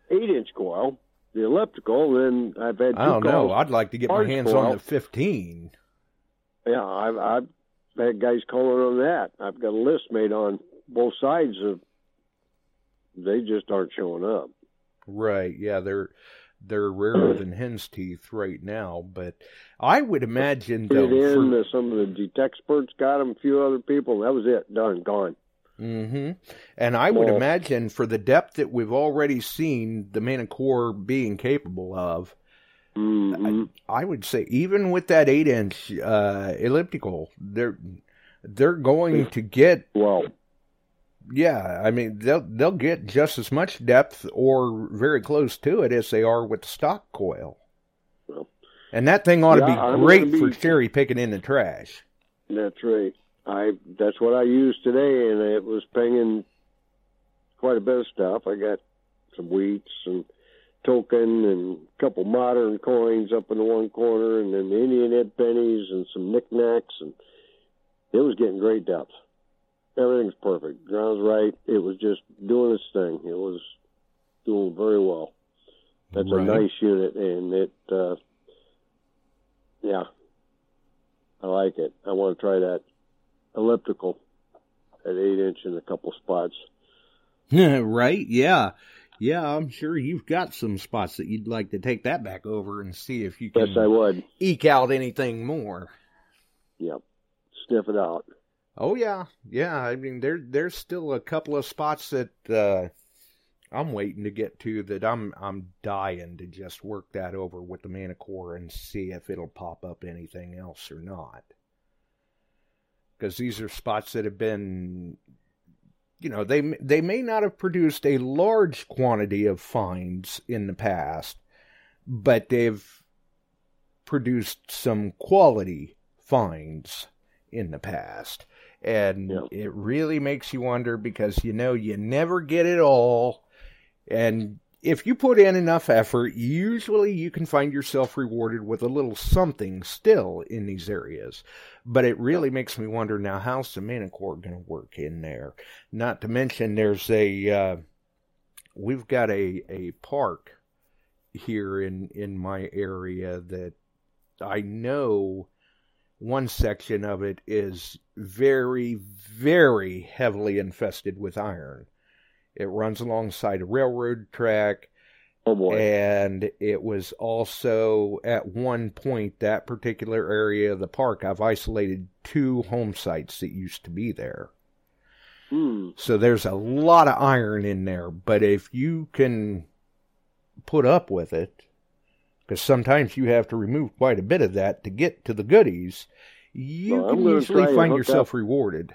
eight inch coil, the elliptical. Then I've had two I don't know. I'd like to get my hands coil. on the 15. Yeah, I've, I've had guys calling on that. I've got a list made on both sides of. They just aren't showing up. Right. Yeah, they're they're rarer than hen's teeth right now, but I would imagine though in. for- some of the detect experts got them. A few other people. That was it. Done. Gone. Mm-hmm. And I would Well- imagine for the depth that we've already seen the Manticore being capable of, hmm I would say even with that eight inch uh, elliptical, they're they're going to get Well, yeah. I mean they'll they'll get just as much depth or very close to it as they are with the stock coil. Well, And that thing ought to be I'm great gonna for cherry picking in the trash. that's right. I that's what I used today, and it was pinging quite a bit of stuff. I got some wheats and token and a couple modern coins up in the one corner, and then the Indian head pennies and some knickknacks, and it was getting great depth. Everything's perfect. Ground's right. It was just doing its thing. It was doing very well. That's Right. a nice unit, and it, uh, yeah, I like it. I want to try that elliptical at eight inch in a couple spots. right? Yeah. Yeah, I'm sure you've got some spots that you'd like to take that back over and see if you can Yes, I would. eke out anything more. Yep. Sniff it out. Oh yeah, yeah. I mean, there there's still a couple of spots that uh, I'm waiting to get to that I'm I'm dying to just work that over with the Manticore and see if it'll pop up anything else or not. Because these are spots that have been, you know, they they may not have produced a large quantity of finds in the past, but they've produced some quality finds in the past. And Yeah. it really makes you wonder because you know you never get it all. And if you put in enough effort, usually you can find yourself rewarded with a little something still in these areas. But it really makes me wonder now how's the Manticore going to work in there? Not to mention there's a uh, we've got a a park here in in my area that I know one section of it is very, very heavily infested with iron. It runs alongside a railroad track, Oh boy. And it was also at one point that particular area of the park. I've isolated two home sites that used to be there. Hmm. So there's a lot of iron in there. But if you can put up with it, because sometimes you have to remove quite a bit of that to get to the goodies, you Well, can usually find yourself up- rewarded.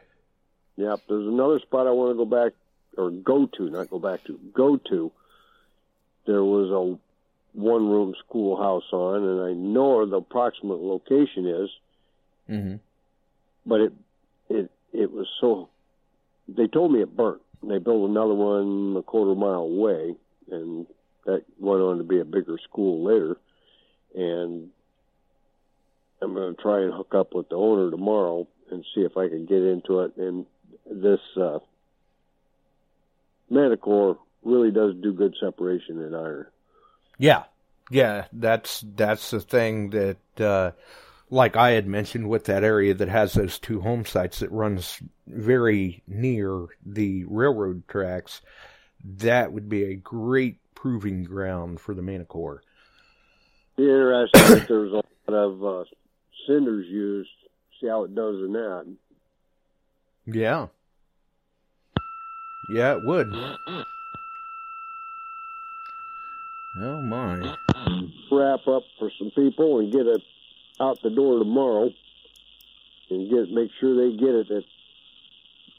Yep. There's another spot I want to go back or go to, not go back to, go to. There was a one room schoolhouse on, and I know where the approximate location is, Mm-hmm. but it it it was so. They told me it burnt. They built another one a quarter mile away, and that went on to be a bigger school later. And I'm going to try and hook up with the owner tomorrow and see if I can get into it. And this uh, Manticore really does do good separation in iron. Yeah, yeah, that's that's the thing that, uh, like I had mentioned, with that area that has those two home sites that runs very near the railroad tracks, that would be a great proving ground for the Manticore. Be interesting if there's a lot of uh, cinders used. See how it does in that. Yeah, yeah, it would. Oh my! wrap up for some people and get it out the door tomorrow and get make sure they get it at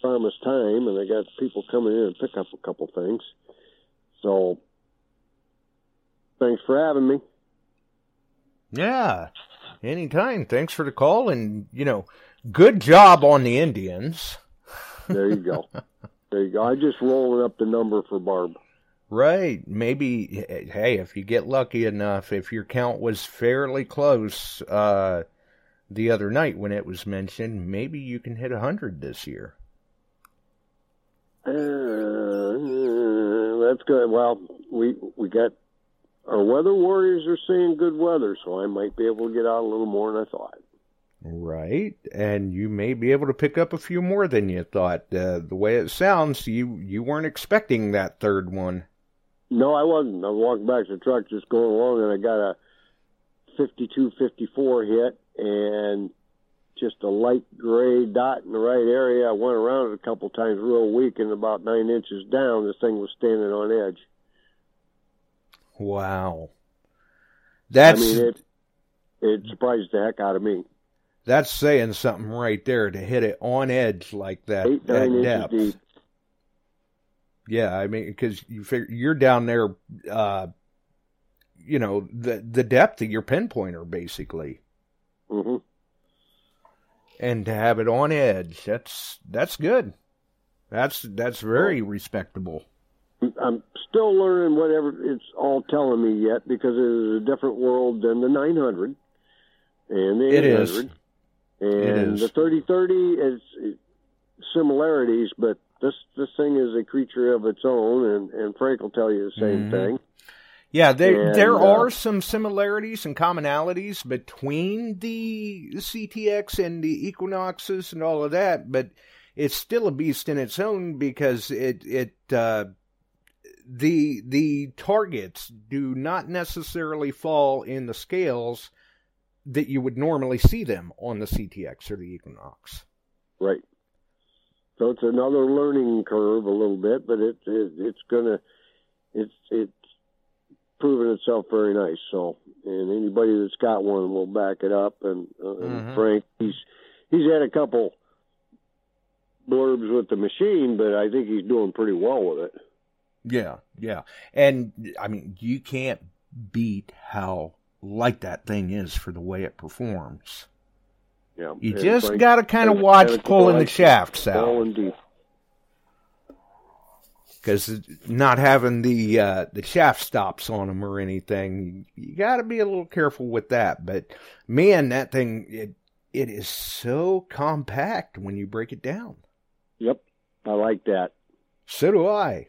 promised time and I got people coming in and pick up a couple things. So thanks for having me. Yeah, anytime. Thanks for the call, and you know, good job on the Indians. There you go. there you go. I just rolling up the number for Barb. Right. Maybe, hey, if you get lucky enough, if your count was fairly close uh, the other night when it was mentioned, maybe you can hit a 100 this year. Uh, that's good. Well, we we got our weather warriors are saying good weather, so I might be able to get out a little more than I thought. Right. And you may be able to pick up a few more than you thought. Uh, the way it sounds, you, you weren't expecting that third one. No, I wasn't. I walked back to the truck just going along, and I got a 52 54 hit and just a light gray dot in the right area. I went around it a couple times real weak, and about nine inches down, this thing was standing on edge. Wow. That's I mean, it it surprised the heck out of me. That's saying something right there to hit it on edge like that Eight, at depth. deep. Yeah, I mean, because you figure you're down there, uh, you know, the the depth of your pinpointer basically, Mm-hmm. and to have it on edge, that's that's good. That's that's very respectable. I'm still learning whatever it's all telling me yet because it is a different world than the 900 and the It 800. is. And the 3030 is is similarities, but this this thing is a creature of its own, and, and Frank will tell you the same Mhm. thing. Yeah, there And, there uh, are some similarities and commonalities between the CTX and the Equinoxes and all of that, but it's still a beast in its own because it it uh, the the targets do not necessarily fall in the scales that you would normally see them on the CTX or the Equinox. Right. So it's another learning curve a little bit, but it, it it's gonna it's it's proven itself very nice. So and anybody that's got one will back it up. And, uh, and Mhm. Frank, he's he's had a couple blurbs with the machine, but I think he's doing pretty well with it. Yeah, yeah. And I mean, you can't beat how light that thing is for the way it performs. Yeah, You just got to kind of watch pulling the shafts out because not having the uh, the shaft stops on them or anything, you, got to be a little careful with that. But man, that thing it it is so compact when you break it down. Yep, I like that. So do I.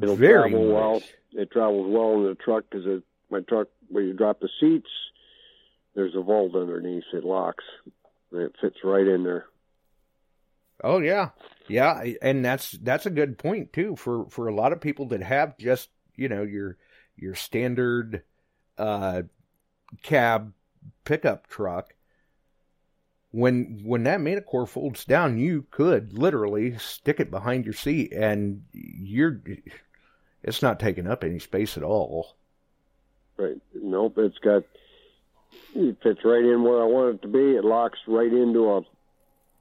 It'll Very travel well. It travels well in the truck because my truck, where you drop the seats, there's a vault underneath. It locks. And it fits right in there. Oh yeah, yeah, and that's that's a good point too for for a lot of people that have just you know your your standard uh, cab pickup truck. When when that Manticore folds down, you could literally stick it behind your seat, and you're it's not taking up any space at all. Right. Nope. It's got it fits right in where I want it to be. It locks right into a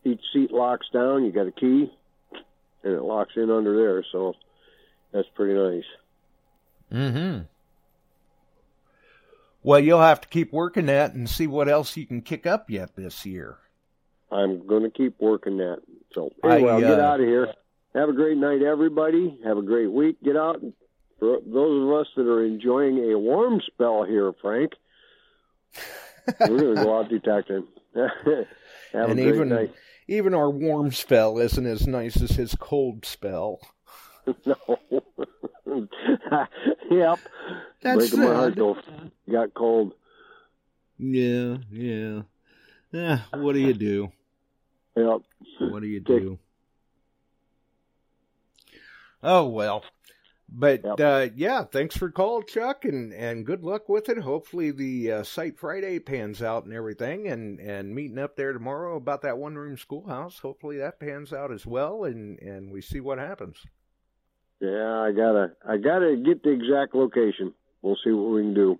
each seat locks down. You got a key, and it locks in under there. So that's pretty nice. Mm-hmm. Well, you'll have to keep working that and see what else you can kick up yet this year. I'm going to keep working that. So anyway, I, I'll get uh, out of here. Have a great night, everybody. Have a great week. Get out. and For those of us that are enjoying a warm spell here, Frank, we're going to go out detecting. And even even our warm spell isn't as nice as his cold spell. no. yep. That's Breaking my heart though. Got cold. Yeah, yeah. Eh, what do you do? Yep. What do you do? Oh well. But Yep. uh, yeah, thanks for call, Chuck, and, and good luck with it. Hopefully the uh, site Friday pans out and everything, and, and meeting up there tomorrow about that one room schoolhouse. Hopefully that pans out as well, and, and we see what happens. Yeah, I gotta I gotta get the exact location. We'll see what we can do.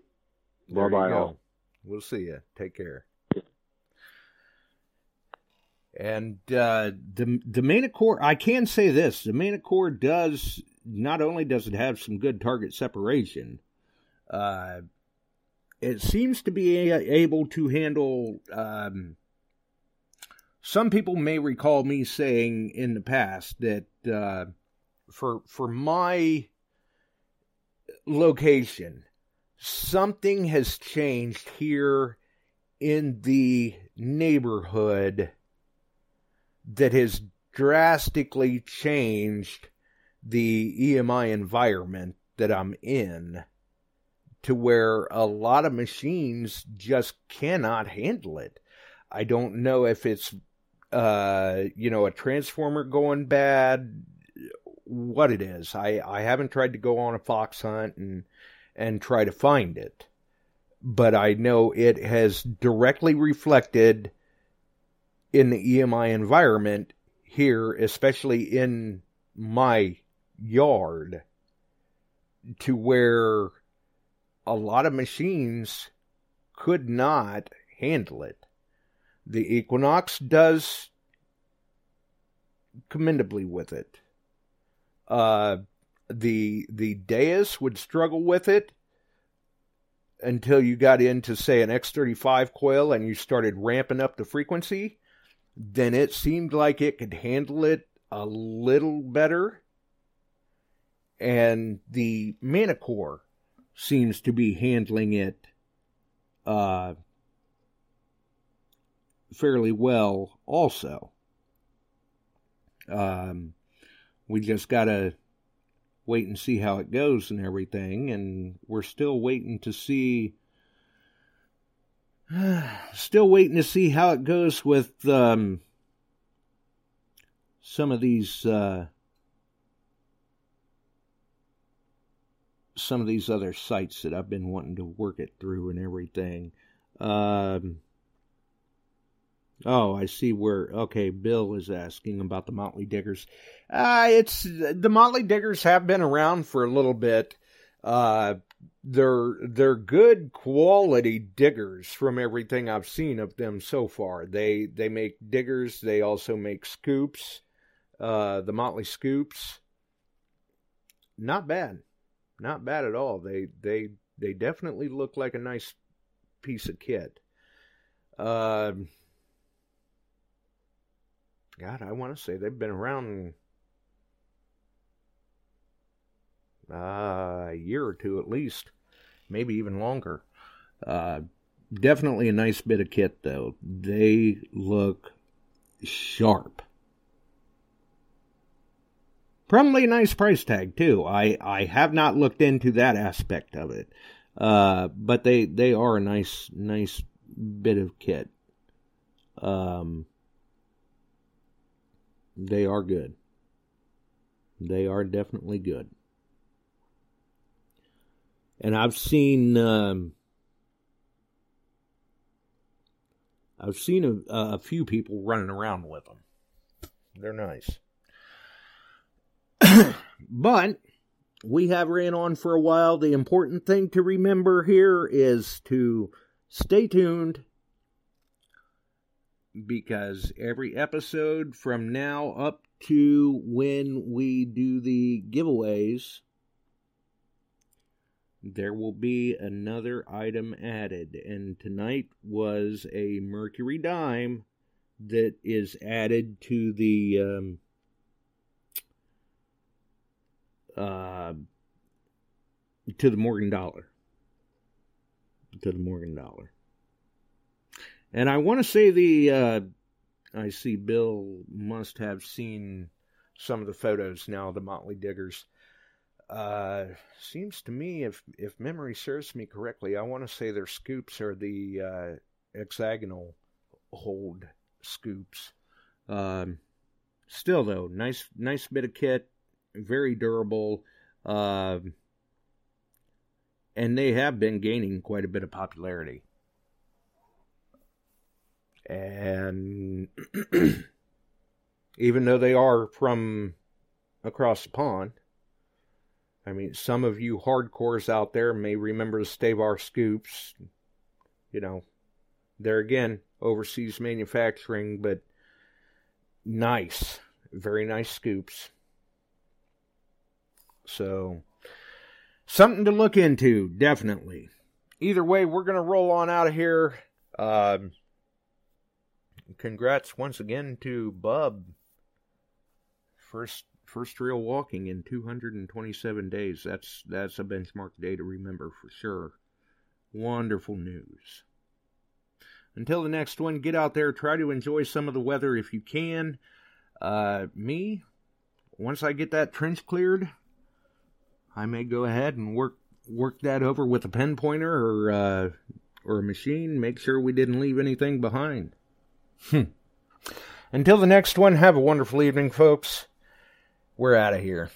Bye-bye all. We'll see you. Take care. And uh, the Manticore, I can say this: the Manticore does not only does it have some good target separation, uh, it seems to be able to handle. Um, some people may recall me saying in the past that uh, for for my location, something has changed here in the neighborhood that has drastically changed the EMI environment that I'm in to where a lot of machines just cannot handle it. I don't know if it's uh you know a transformer going bad what it is. I I haven't tried to go on a fox hunt and and try to find it. But I know it has directly reflected in the EMI environment here, especially in my yard, to where a lot of machines could not handle it. The Equinox does commendably with it. Uh, the the Deus would struggle with it until you got into say an X35 coil and you started ramping up the frequency then it seemed like it could handle it a little better. And the Manticore seems to be handling it uh, fairly well also. Um, we just got to wait and see how it goes and everything. And we're still waiting to see Still waiting to see how it goes with um, some of these uh, some of these other sites that I've been wanting to work it through and everything. Um, oh, I see where. Okay, Bill is asking about the Motley Diggers. Uh, it's the Motley Diggers have been around for a little bit. Uh, they're they're good quality diggers from everything I've seen of them so far. They they make diggers. They also make scoops. Uh, the Motley scoops. Not bad, not bad at all. They they they definitely look like a nice piece of kit. Um, God, I want to say they've been around uh, a year or two at least, maybe even longer. Uh, definitely a nice bit of kit, though. They look sharp. Probably a nice price tag too. I I have not looked into that aspect of it, uh, but they they are a nice nice bit of kit. Um, they are good. They are definitely good. and I've seen um, I've seen a, a few people running around with them. They're nice. but we have ran on for a while. The important thing to remember here is to stay tuned because every episode from now up to when we do the giveaways, there will be another item added. And tonight was a Mercury dime that is added to the um, uh, to the Morgan dollar. To the Morgan dollar. And I want to say the uh, I see Bill must have seen some of the photos now, the Motley Diggers. Uh, seems to me, if if memory serves me correctly, I want to say their scoops are the uh, hexagonal hold scoops. Um, still though, nice nice bit of kit, very durable, uh, and they have been gaining quite a bit of popularity. And even though they are from across the pond, I mean, some of you hardcores out there may remember the Stavar scoops. You know, they're again overseas manufacturing, but nice, very nice scoops. So, something to look into, definitely. Either way, we're going to roll on out of here. Um, congrats once again to Bub. First first real walking in 227 days. That's that's a benchmark day to remember for sure. Wonderful news. Until the next one, get out there, try to enjoy some of the weather if you can. Uh, me, once I get that trench cleared, I may go ahead and work work that over with a pen pointer or uh, or a machine. Make sure we didn't leave anything behind. Hmm. Until the next one, have a wonderful evening, folks. We're out of here.